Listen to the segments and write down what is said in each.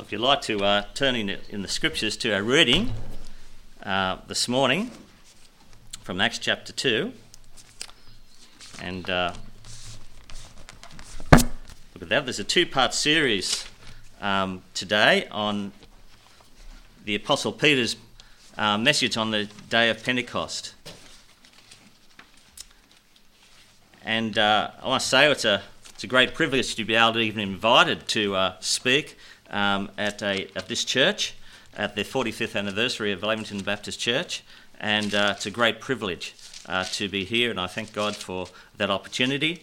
If you'd like to uh, turn in, in the scriptures to our reading uh, this morning from Acts chapter 2, and uh, look at that. There's a two part series um, today on the Apostle Peter's uh, message on the day of Pentecost. And uh, I want to say it's a, it's a great privilege to be able to even invited to uh, speak um, at, a, at this church at the 45th anniversary of Lavington Baptist Church, and uh, it's a great privilege uh, to be here, and I thank God for that opportunity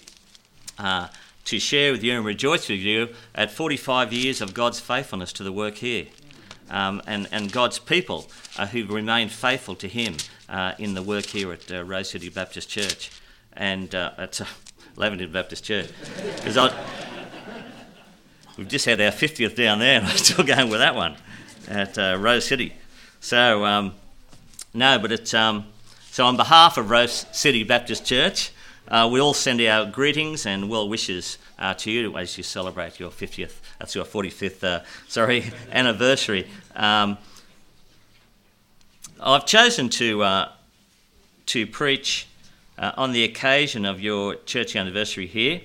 uh, to share with you and rejoice with you at 45 years of God's faithfulness to the work here. Um, and, and God's people uh, who remain faithful to Him uh, in the work here at uh, Rose City Baptist Church and uh, at Lavington Baptist Church. Because we've just had our 50th down there, and I'm still going with that one at uh, Rose City. So, um, no, but it's um, so on behalf of Rose City Baptist Church, uh, we all send our greetings and well wishes uh, to you as you celebrate your 50th, that's your 45th, uh, sorry, anniversary. Um, I've chosen to uh, to preach uh, on the occasion of your church anniversary here,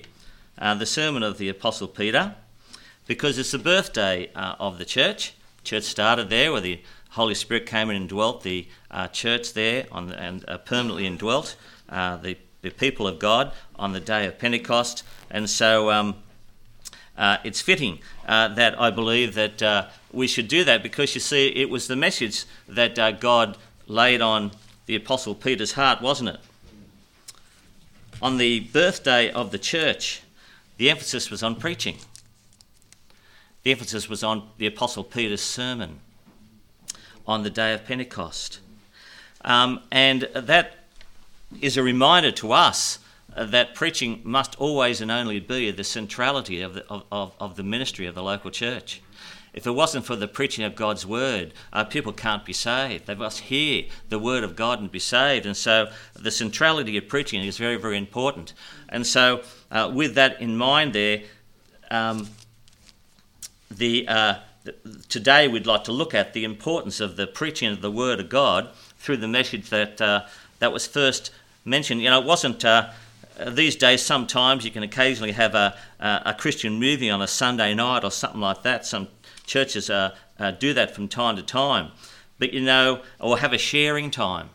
the sermon of the Apostle Peter because it's the birthday uh, of the church. Church started there where the Holy Spirit came in and dwelt the uh, church there on the, and uh, permanently indwelt uh, the, the people of God on the day of Pentecost. And so um, uh, it's fitting uh, that I believe that we should do that because you see, it was the message that God laid on the Apostle Peter's heart, wasn't it? On the birthday of the church, the emphasis was on preaching. The emphasis was on the Apostle Peter's sermon on the day of Pentecost. Um, and that is a reminder to us that preaching must always and only be the centrality of the, of, of the ministry of the local church. If it wasn't for the preaching of God's word, uh, people can't be saved. They must hear the word of God and be saved. And so the centrality of preaching is very, very important. And so, uh, with that in mind, there, um, the, uh, today we'd like to look at the importance of the preaching of the Word of God through the message that uh, that was first mentioned. You know, it wasn't. Uh, these days, sometimes you can occasionally have a, a, Christian movie on a Sunday night or something like that. Some churches uh, uh, do that from time to time, but you know, or have a sharing time.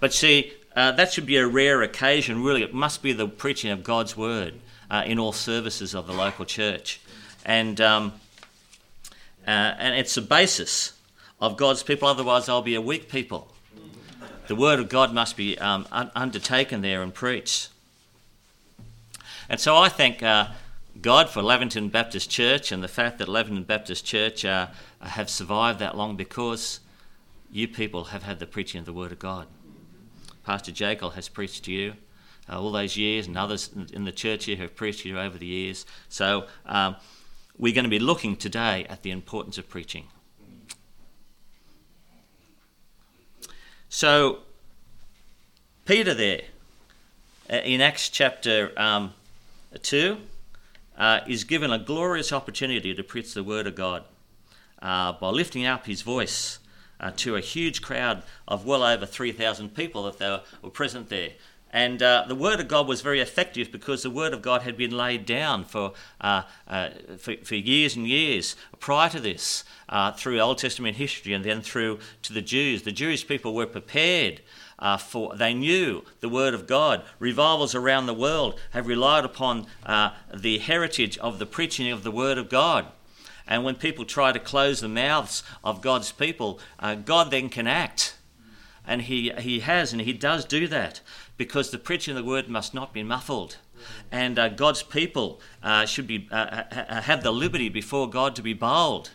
But see, uh, that should be a rare occasion. Really, it must be the preaching of God's word in all services of the local church, and. Um, uh, and it's the basis of God's people, otherwise, they'll be a weak people. The word of God must be um, un- undertaken there and preached. And so I thank uh, God for Lavington Baptist Church and the fact that Lavington Baptist Church uh, have survived that long because you people have had the preaching of the Word of God. Pastor Jekyll has preached to you uh, all those years, and others in the church here have preached to you over the years. So um, we're going to be looking today at the importance of preaching. So, Peter, there uh, in Acts chapter um, 2, uh, is given a glorious opportunity to preach the word of God uh, by lifting up his voice uh, to a huge crowd of well over 3,000 people that were, were present there. And uh, the Word of God was very effective because the Word of God had been laid down for, uh, uh, for, for, years and years prior to this, uh, through Old Testament history and then through to the Jews. The Jewish people were prepared. Uh, for they knew the word of God. Revivals around the world have relied upon uh, the heritage of the preaching of the word of God. And when people try to close the mouths of God's people, God then can act. And he, he has, and he does do that because the preaching of the word must not be muffled. And uh, God's people uh, should be, uh, have the liberty before God to be bold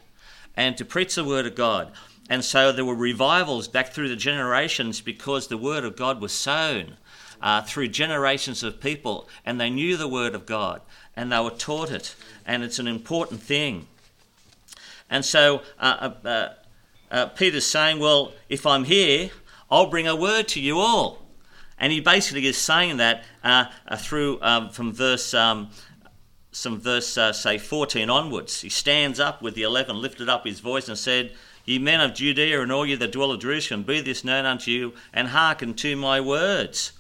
and to preach the word of God. And so there were revivals back through the generations because the word of God was sown uh, through generations of people and they knew the word of God and they were taught it. And it's an important thing. And so uh, uh, Peter's saying, Well, if I'm here, I'll bring a word to you all. And he basically is saying that uh, uh, through um, from verse um, some verse, uh, say 14 onwards. He stands up with the eleven, lifted up his voice, and said, Ye men of Judea and all ye that dwell at Jerusalem, be this known unto you, and hearken to my words.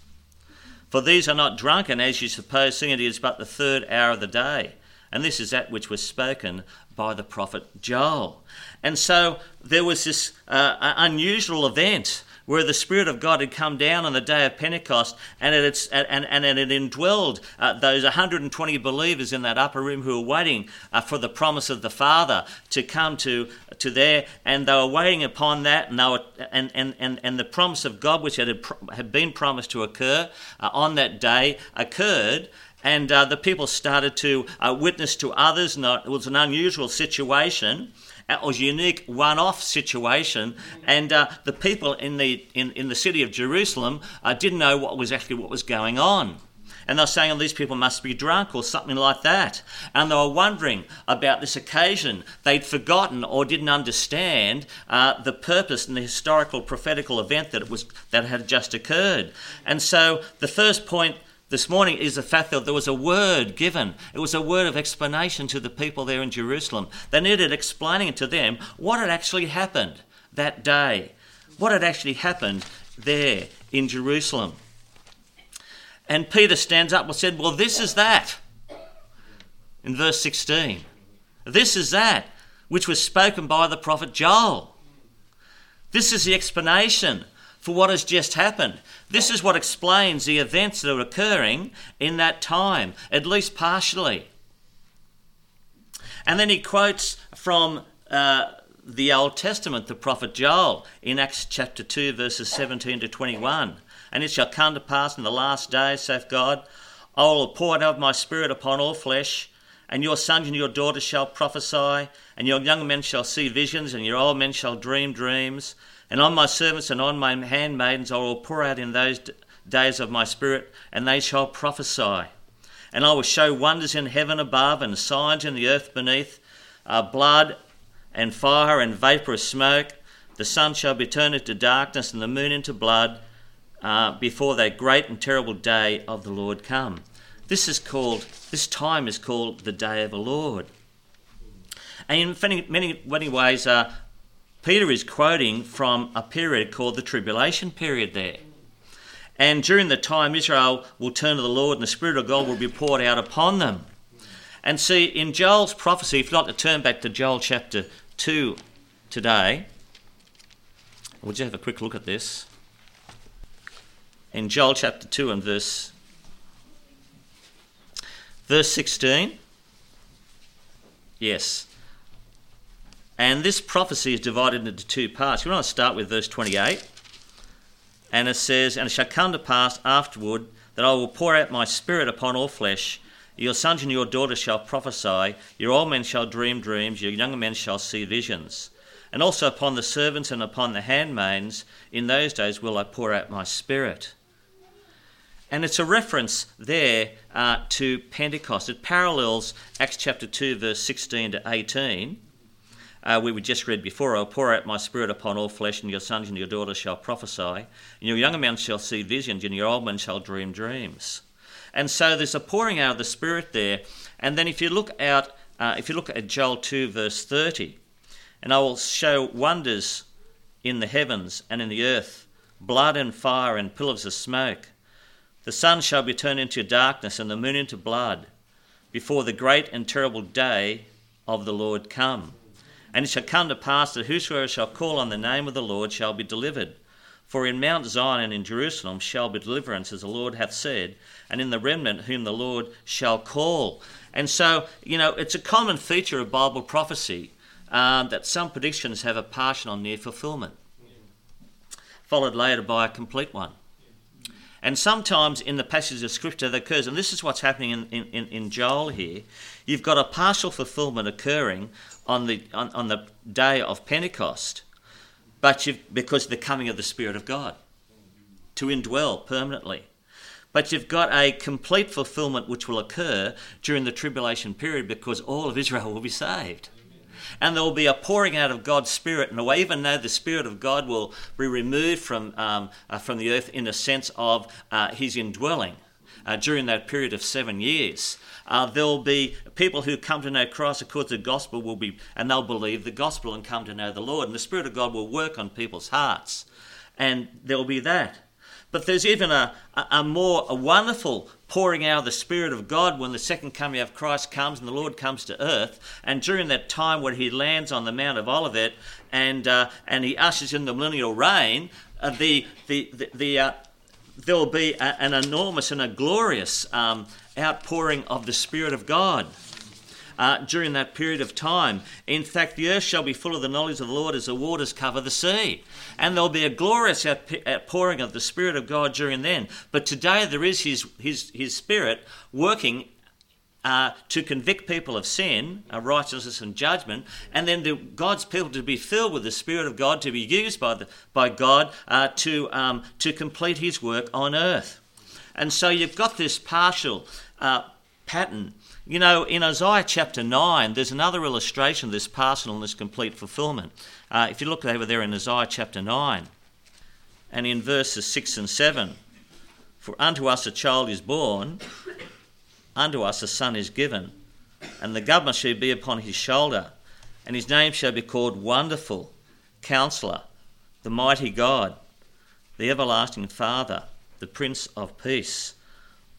For these are not drunken, as you suppose, seeing it is but the third hour of the day. And this is that which was spoken by the prophet Joel. And so there was this uh, unusual event where the Spirit of God had come down on the day of Pentecost and it and, and it indwelled uh, those 120 believers in that upper room who were waiting uh, for the promise of the Father to come to, to there. And they were waiting upon that and, they were, and, and, and, and the promise of God, which had, had been promised to occur uh, on that day, occurred and uh, the people started to uh, witness to others. And it was an unusual situation. It was a unique one-off situation, and uh, the people in the in, in the city of Jerusalem uh, didn't know what was actually what was going on. And they're saying, oh, these people must be drunk or something like that. And they were wondering about this occasion. They'd forgotten or didn't understand uh, the purpose and the historical prophetical event that, was, that had just occurred. And so the first point this morning is the fact that there was a word given. It was a word of explanation to the people there in Jerusalem. They needed explaining to them what had actually happened that day, what had actually happened there in Jerusalem. And Peter stands up and said, Well, this is that. In verse 16. This is that which was spoken by the prophet Joel. This is the explanation for what has just happened. This is what explains the events that are occurring in that time, at least partially. And then he quotes from uh, the Old Testament, the prophet Joel, in Acts chapter 2, verses 17 to 21. And it shall come to pass in the last days, saith God, I will pour out of my spirit upon all flesh, and your sons and your daughters shall prophesy, and your young men shall see visions, and your old men shall dream dreams. And on my servants and on my handmaidens I will pour out in those days of my spirit, and they shall prophesy. And I will show wonders in heaven above and signs in the earth beneath uh, blood and fire and vaporous smoke. The sun shall be turned into darkness and the moon into blood uh, before that great and terrible day of the Lord come. This is called, this time is called the day of the Lord. And in many, many, many ways, uh, Peter is quoting from a period called the tribulation period there. And during the time, Israel will turn to the Lord and the Spirit of God will be poured out upon them. And see, in Joel's prophecy, if you'd like to turn back to Joel chapter 2 today, we'll just have a quick look at this. In Joel chapter 2 and verse, verse 16. Yes. And this prophecy is divided into two parts. We want to start with verse 28. And it says, And it shall come to pass afterward that I will pour out my spirit upon all flesh. Your sons and your daughters shall prophesy, your old men shall dream dreams, your younger men shall see visions. And also upon the servants and upon the handmaids, in those days will I pour out my spirit. And it's a reference there uh, to Pentecost. It parallels Acts chapter 2, verse 16 to 18 uh, we were just read before, I'll pour out my spirit upon all flesh, and your sons and your daughters shall prophesy, and your younger men shall see visions, and your old men shall dream dreams. And so there's a pouring out of the Spirit there. And then if you look out, uh, if you look at Joel 2, verse 30, and I will show wonders in the heavens and in the earth, blood and fire and pillars of smoke. The sun shall be turned into darkness and the moon into blood, before the great and terrible day of the Lord come. And it shall come to pass that whosoever shall call on the name of the Lord shall be delivered. For in Mount Zion and in Jerusalem shall be deliverance, as the Lord hath said, and in the remnant whom the Lord shall call. And so, you know, it's a common feature of Bible prophecy um, that some predictions have a partial near fulfillment, followed later by a complete one. And sometimes in the passages of Scripture that occurs, and this is what's happening in, in, in Joel here, you've got a partial fulfillment occurring on the, on, on the day of Pentecost, but you've, because of the coming of the Spirit of God to indwell permanently. But you've got a complete fulfillment which will occur during the tribulation period because all of Israel will be saved. And there will be a pouring out of God's Spirit in a way, even though the Spirit of God will be removed from, um, uh, from the earth in a sense of uh, His indwelling uh, during that period of seven years. Uh, there'll be people who come to know Christ according to the gospel will be, and they'll believe the gospel and come to know the Lord, and the Spirit of God will work on people's hearts, and there'll be that. But there's even a, a, a more a wonderful pouring out of the Spirit of God when the second coming of Christ comes and the Lord comes to earth. And during that time when he lands on the Mount of Olivet and, uh, and he ushers in the millennial reign, uh, the, the, the, the uh, there will be a, an enormous and a glorious um, outpouring of the Spirit of God. Uh, during that period of time. In fact, the earth shall be full of the knowledge of the Lord as the waters cover the sea. And there'll be a glorious outpouring of the Spirit of God during then. But today there is His, his, his Spirit working uh, to convict people of sin, uh, righteousness, and judgment, and then the, God's people to be filled with the Spirit of God, to be used by, the, by God uh, to, um, to complete His work on earth. And so you've got this partial uh, pattern. You know, in Isaiah chapter 9, there's another illustration of this partial and this complete fulfillment. Uh, if you look over there in Isaiah chapter 9, and in verses 6 and 7, For unto us a child is born, unto us a son is given, and the government shall be upon his shoulder, and his name shall be called Wonderful, Counselor, the Mighty God, the Everlasting Father, the Prince of Peace.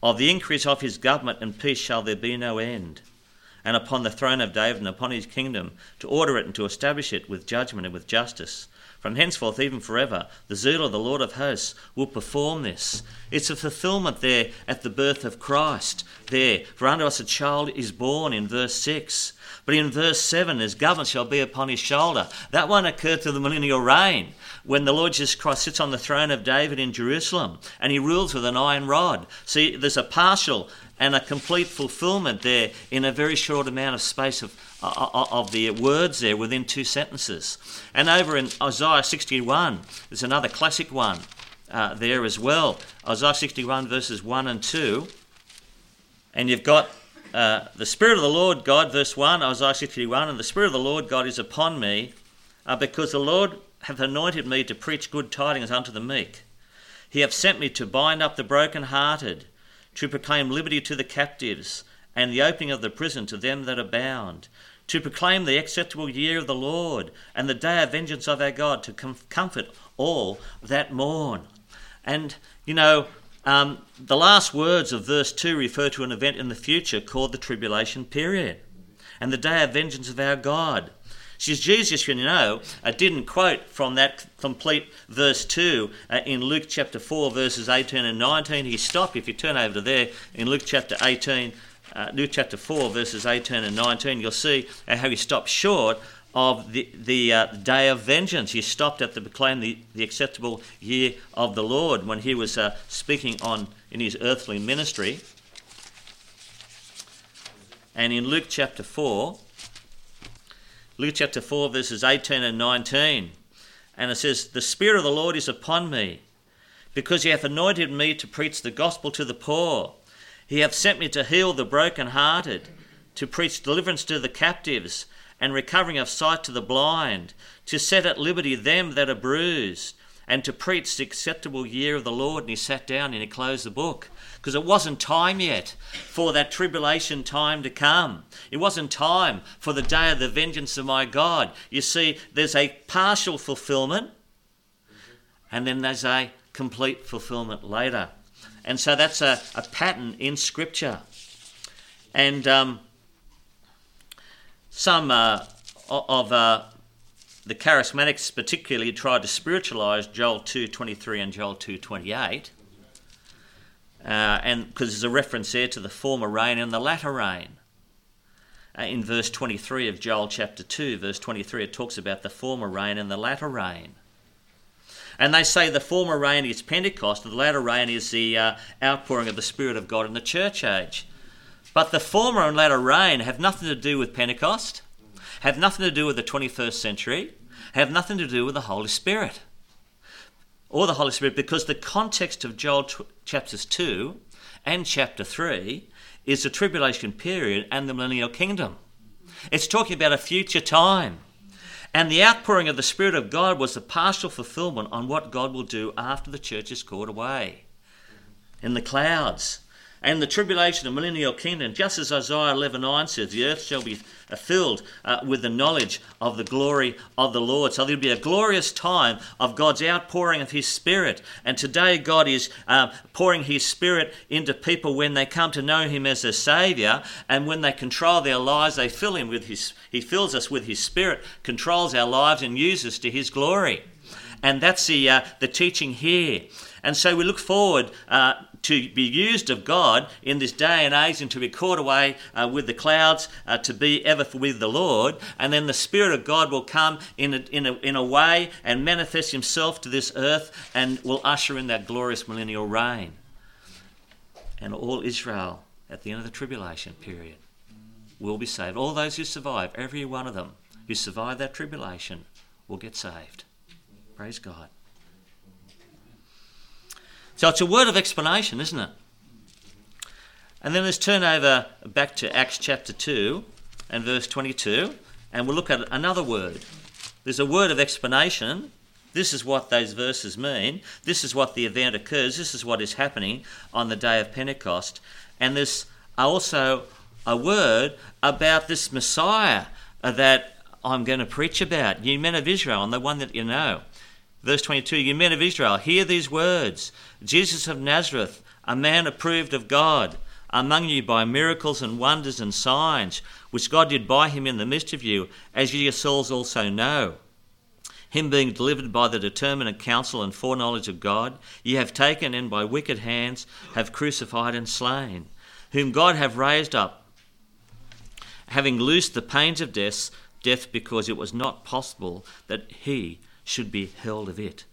Of the increase of his government and peace shall there be no end. And upon the throne of David and upon his kingdom, to order it and to establish it with judgment and with justice. From henceforth, even forever, the zeal of the Lord of hosts will perform this. It's a fulfillment there at the birth of Christ. There, for unto us a child is born in verse 6. But in verse 7, his government shall be upon his shoulder. That won't occur to the millennial reign when the Lord Jesus Christ sits on the throne of David in Jerusalem and he rules with an iron rod. See, there's a partial and a complete fulfillment there in a very short amount of space of, of the words there within two sentences. And over in Isaiah 61, there's another classic one uh, there as well. Isaiah 61, verses 1 and 2. And you've got uh, the Spirit of the Lord God, verse 1, Isaiah 61, and the Spirit of the Lord God is upon me, uh, because the Lord hath anointed me to preach good tidings unto the meek. He hath sent me to bind up the broken-hearted, to proclaim liberty to the captives, and the opening of the prison to them that are bound, to proclaim the acceptable year of the Lord, and the day of vengeance of our God, to com- comfort all that mourn. And, you know, um, the last words of verse 2 refer to an event in the future called the tribulation period and the day of vengeance of our God. Says Jesus, you know, I didn't quote from that complete verse 2 uh, in Luke chapter 4, verses 18 and 19. He stopped, if you turn over to there, in Luke chapter 18, uh, Luke chapter 4, verses 18 and 19, you'll see how he stopped short of the, the uh, day of vengeance. He stopped at the proclaim the, the acceptable year of the Lord when he was uh, speaking on in his earthly ministry. And in Luke chapter 4, Luke chapter 4, verses 18 and 19. And it says, The Spirit of the Lord is upon me, because he hath anointed me to preach the gospel to the poor. He hath sent me to heal the brokenhearted, to preach deliverance to the captives, and recovering of sight to the blind, to set at liberty them that are bruised, and to preach the acceptable year of the Lord. And he sat down and he closed the book because it wasn't time yet for that tribulation time to come. It wasn't time for the day of the vengeance of my God. You see, there's a partial fulfillment and then there's a complete fulfillment later. And so that's a, a pattern in Scripture. And um, some uh, of uh, the charismatics particularly tried to spiritualize Joel 2.23 and Joel 2.28 uh, and because there's a reference there to the former rain and the latter rain. Uh, in verse 23 of Joel chapter 2, verse 23, it talks about the former rain and the latter rain. And they say the former rain is Pentecost, and the latter rain is the uh, outpouring of the Spirit of God in the church age. But the former and latter rain have nothing to do with Pentecost, have nothing to do with the 21st century, have nothing to do with the Holy Spirit or the Holy Spirit because the context of Joel t- chapters 2 and chapter 3 is the tribulation period and the millennial kingdom. It's talking about a future time. And the outpouring of the Spirit of God was the partial fulfillment on what God will do after the church is caught away in the clouds. And the tribulation of millennial kingdom, just as Isaiah 11:9 says, the earth shall be filled uh, with the knowledge of the glory of the Lord. So there'll be a glorious time of God's outpouring of His Spirit. And today, God is uh, pouring His Spirit into people when they come to know Him as a Saviour, and when they control their lives, they fill Him with His. He fills us with His Spirit, controls our lives, and uses to His glory. And that's the uh, the teaching here. And so we look forward uh, to be used of God in this day and age and to be caught away uh, with the clouds uh, to be ever with the Lord. And then the Spirit of God will come in a, in, a, in a way and manifest Himself to this earth and will usher in that glorious millennial reign. And all Israel at the end of the tribulation period will be saved. All those who survive, every one of them who survive that tribulation, will get saved. Praise God. So it's a word of explanation, isn't it? And then let's turn over back to Acts chapter 2 and verse 22, and we'll look at another word. There's a word of explanation. This is what those verses mean. This is what the event occurs. This is what is happening on the day of Pentecost. And there's also a word about this Messiah that I'm going to preach about. You men of Israel, and the one that you know. Verse 22 You men of Israel, hear these words Jesus of Nazareth, a man approved of God, among you by miracles and wonders and signs, which God did by him in the midst of you, as ye yourselves also know. Him being delivered by the determinate counsel and foreknowledge of God, ye have taken and by wicked hands have crucified and slain, whom God have raised up, having loosed the pains of death, death because it was not possible that he should be held of it.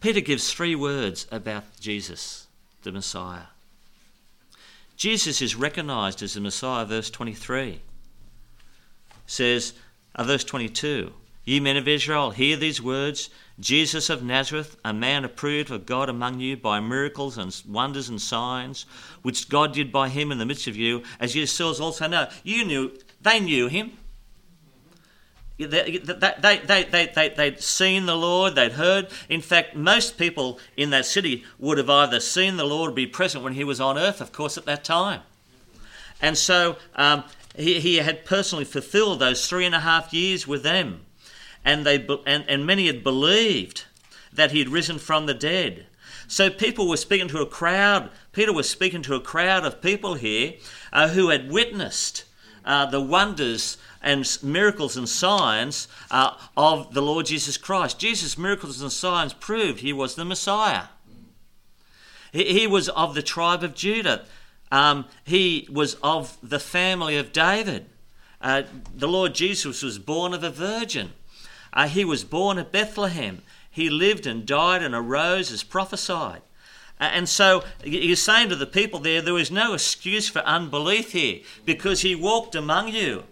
Peter gives three words about Jesus, the Messiah. Jesus is recognized as the Messiah, verse 23. Says, uh, verse 22, Ye men of Israel, hear these words Jesus of Nazareth, a man approved of God among you by miracles and wonders and signs, which God did by him in the midst of you, as yourselves also know. You knew, they knew him. They, they, they, they, they, they'd seen the Lord, they'd heard. In fact, most people in that city would have either seen the Lord be present when he was on earth, of course, at that time. And so um, he, he had personally fulfilled those three and a half years with them. And, they, and, and many had believed that he had risen from the dead. So people were speaking to a crowd, Peter was speaking to a crowd of people here uh, who had witnessed uh, the wonders and miracles and signs uh, of the Lord Jesus Christ. Jesus' miracles and signs proved he was the Messiah. He, he was of the tribe of Judah. Um, he was of the family of David. Uh, the Lord Jesus was born of a virgin. Uh, he was born at Bethlehem. He lived and died and arose as prophesied. And so he's saying to the people there, there is no excuse for unbelief here because he walked among you.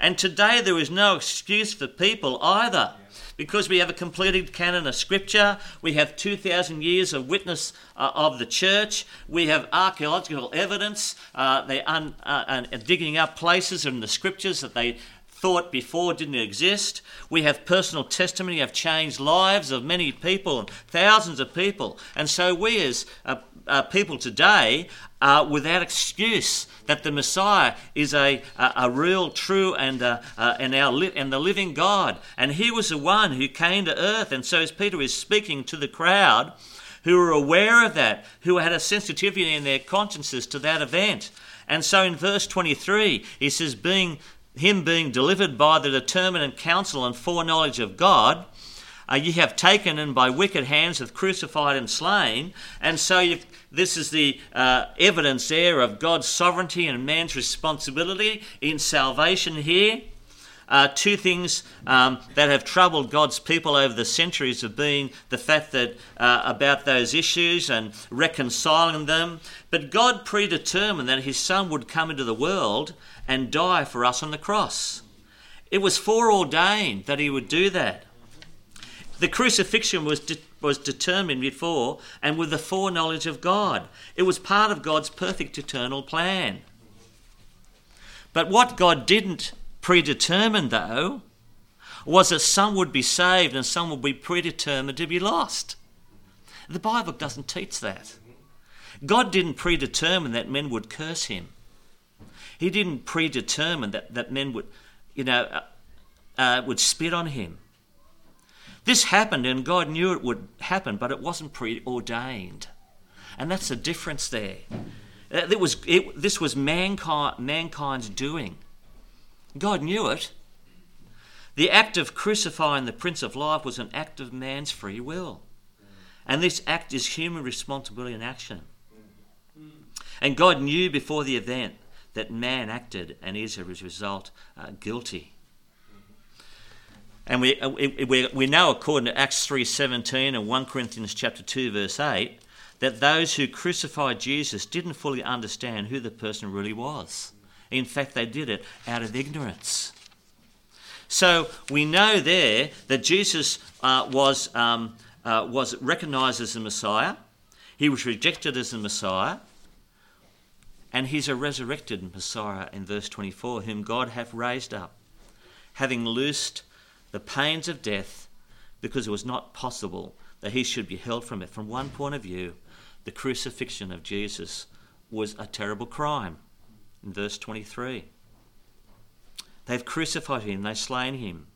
And today there is no excuse for people either. Because we have a completed canon of Scripture, we have 2,000 years of witness uh, of the church, we have archaeological evidence, uh, they un, uh, digging up places in the Scriptures that they thought before didn't exist. We have personal testimony of changed lives of many people, thousands of people. And so we as uh, uh, people today are without excuse that the Messiah is a, a, a real, true, and, uh, uh, and, our li- and the living God. And he was the one who came to earth. And so, as Peter is speaking to the crowd, who were aware of that, who had a sensitivity in their consciences to that event. And so in verse 23, he says, being him being delivered by the determinate counsel and foreknowledge of God, uh, ye have taken and by wicked hands have crucified and slain. And so this is the uh, evidence there of God's sovereignty and man's responsibility in salvation here. Uh, two things um, that have troubled God's people over the centuries have been the fact that uh, about those issues and reconciling them. But God predetermined that His Son would come into the world and die for us on the cross. It was foreordained that He would do that. The crucifixion was, de- was determined before and with the foreknowledge of God. It was part of God's perfect eternal plan. But what God didn't predetermine, though, was that some would be saved and some would be predetermined to be lost. The Bible doesn't teach that. God didn't predetermine that men would curse him. He didn't predetermine that, that men would, you know, uh, uh, would spit on him. This happened and God knew it would happen, but it wasn't preordained. And that's the difference there. Uh, it was, it, this was mankind, mankind's doing. God knew it. The act of crucifying the Prince of Life was an act of man's free will. And this act is human responsibility in action. And God knew before the event that man acted and is as a result uh, guilty. And we, uh, we, we know according to Acts 3.17 and 1 Corinthians chapter 2 verse 8 that those who crucified Jesus didn't fully understand who the person really was. In fact, they did it out of ignorance. So we know there that Jesus uh, was, um, uh, was recognized as the Messiah, he was rejected as the Messiah, and he's a resurrected Messiah in verse 24, whom God hath raised up, having loosed the pains of death, because it was not possible that he should be held from it. From one point of view, the crucifixion of Jesus was a terrible crime. Verse 23, they've crucified him, they've slain him.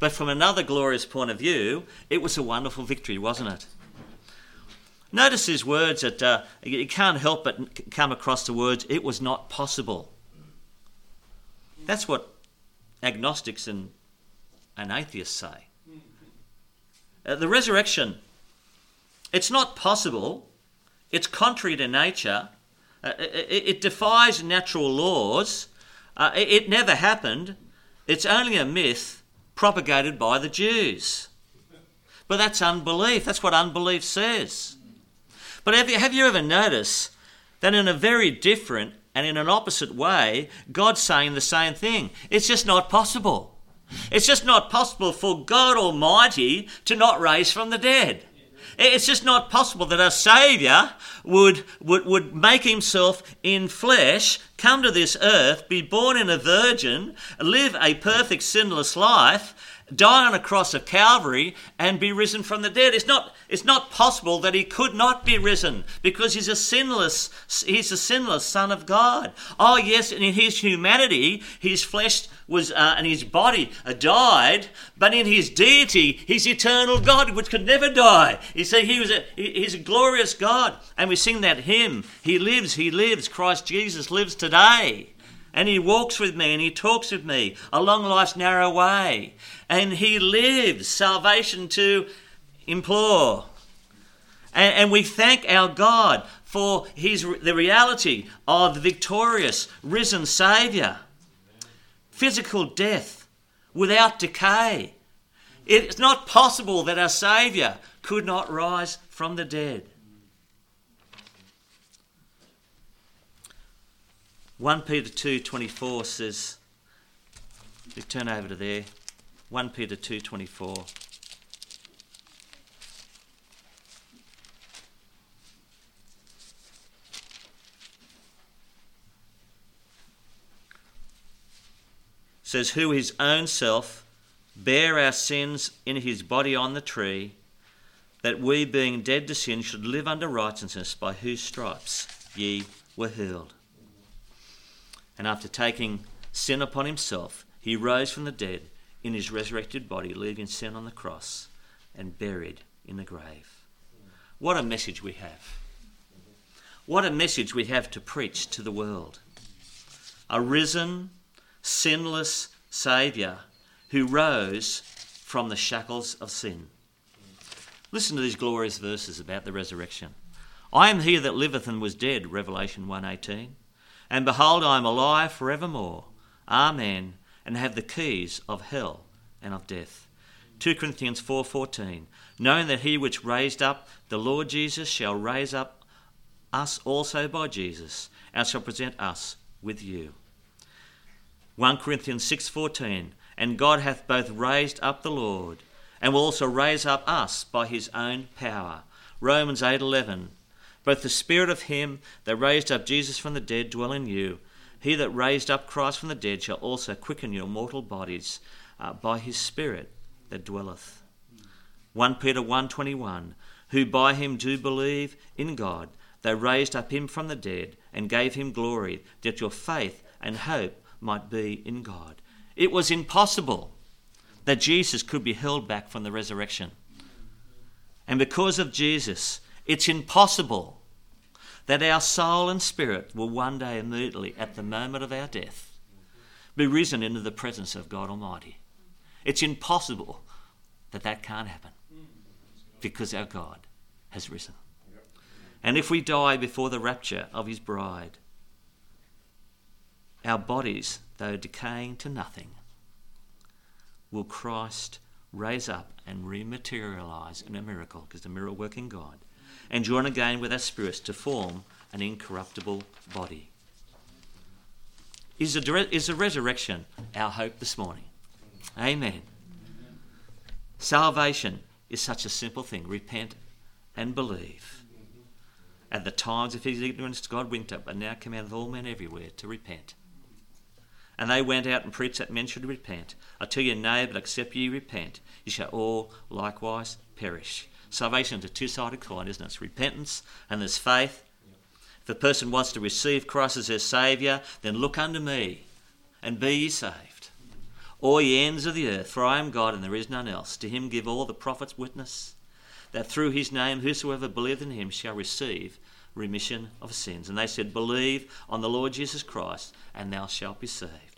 But from another glorious point of view, it was a wonderful victory, wasn't it? Notice his words that uh, you can't help but come across the words, it was not possible. That's what agnostics and, and atheists say. Uh, the resurrection, it's not possible, it's contrary to nature, uh, it, it, defies natural laws, uh, it, it never happened, it's only a myth propagated by the Jews. But that's unbelief, that's what unbelief says. But have you, have you ever noticed that in a very different and in an opposite way, God's saying the same thing? It's just not possible. It's just not possible for God Almighty to not raise from the dead. It's just not possible that our Saviour would, would, would make himself in flesh, come to this earth, be born in a virgin, live a perfect sinless life, die on a cross of Calvary and be risen from the dead. It's not, it's not possible that he could not be risen because he's a sinless, he's a sinless Son of God. Oh yes, and in his humanity, his flesh was uh, and his body uh, died, but in his deity, he's eternal God which could never die. You see, he was a, he's a glorious God, and we sing that hymn. He lives, he lives. Christ Jesus lives today. And he walks with me and he talks with me along life's narrow way and he lives salvation to implore. And, and we thank our God for his, the reality of the victorious, risen Saviour. Physical death without decay. It's not possible that our Saviour could not rise from the dead. 1 Peter 2:24 says, we turn over to there. 1 Peter 2:24 says who his own self bare our sins in his body on the tree that we being dead to sin should live under righteousness by whose stripes ye were healed and after taking sin upon himself he rose from the dead in his resurrected body, leaving sin on the cross and buried in the grave. What a message we have. What a message we have to preach to the world. A risen, sinless Saviour who rose from the shackles of sin. Listen to these glorious verses about the resurrection. I am he that liveth and was dead, Revelation 1:18. And behold, I am alive forevermore. Amen and have the keys of hell and of death. 2 Corinthians 4:14 Knowing that he which raised up the Lord Jesus shall raise up us also by Jesus and shall present us with you. 1 Corinthians 6:14 And God hath both raised up the Lord and will also raise up us by his own power. Romans 8:11 Both the spirit of him that raised up Jesus from the dead dwell in you he that raised up Christ from the dead shall also quicken your mortal bodies uh, by his Spirit that dwelleth. 1 Peter 1.21 Who by him do believe in God, they raised up him from the dead and gave him glory, that your faith and hope might be in God. It was impossible that Jesus could be held back from the resurrection. And because of Jesus, it's impossible that our soul and spirit will one day immediately, at the moment of our death, be risen into the presence of God Almighty. It's impossible that that can't happen because our God has risen. And if we die before the rapture of his bride, our bodies, though decaying to nothing, will Christ raise up and rematerialize in a miracle, because the miracle working God, and join again with our spirits to form an incorruptible body. Is the, is the resurrection our hope this morning? Amen. Salvation is such a simple thing. Repent and believe. At the times of his ignorance, God winked up and now commandeth all men everywhere to repent. And they went out and preached that men should repent. I tell you, nay, but except ye repent, ye shall all likewise perish. Salvation is a two sided coin, isn't it? It's repentance and there's faith. If a person wants to receive Christ as their Saviour, then look unto me and be ye saved. All ye ends of the earth, for I am God and there is none else. To him give all the prophets witness that through his name whosoever believeth in him shall receive remission of sins. And they said, Believe on the Lord Jesus Christ, and thou shalt be saved.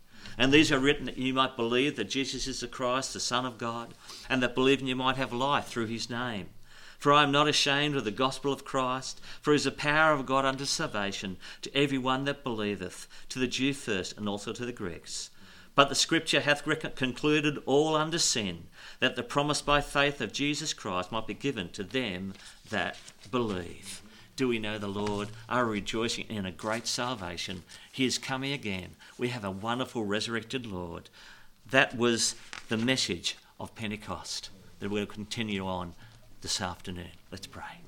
And these are written that you might believe that Jesus is the Christ, the Son of God, and that believing you might have life through his name. For I am not ashamed of the gospel of Christ, for it is the power of God unto salvation to every one that believeth, to the Jew first, and also to the Greeks. But the Scripture hath concluded all under sin, that the promise by faith of Jesus Christ might be given to them that believe do we know the Lord, are rejoicing in a great salvation. He is coming again. We have a wonderful resurrected Lord. That was the message of Pentecost that we'll continue on this afternoon. Let's pray.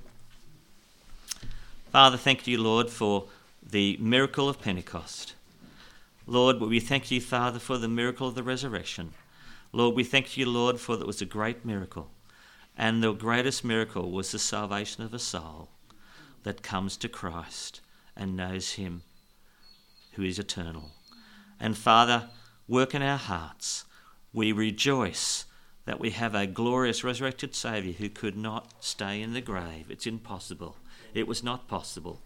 Father, thank you, Lord, for the miracle of Pentecost. Lord, we thank you, Father, for the miracle of the resurrection. Lord, we thank you, Lord, for that was a great miracle. And the greatest miracle was the salvation of a soul that comes to Christ and knows Him who is eternal. And Father, work in our hearts. We rejoice that we have a glorious resurrected Saviour who could not stay in the grave. It's impossible. It was not possible.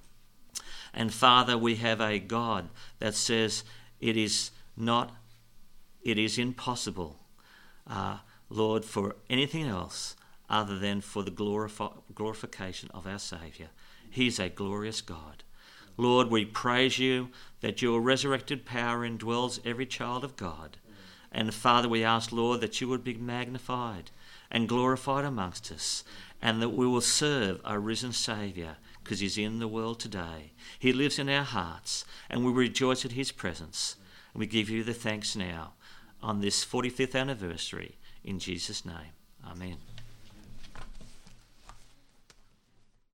And Father, we have a God that says it is not, it is impossible, uh, Lord, for anything else other than for the glorifi- glorification of our Saviour. He's a glorious God. Lord, we praise you that your resurrected power indwells every child of God. And Father, we ask, Lord, that you would be magnified and glorified amongst us, and that we will serve our risen Saviour, because he's in the world today. He lives in our hearts, and we rejoice at his presence. And we give you the thanks now on this 45th anniversary. In Jesus' name, amen.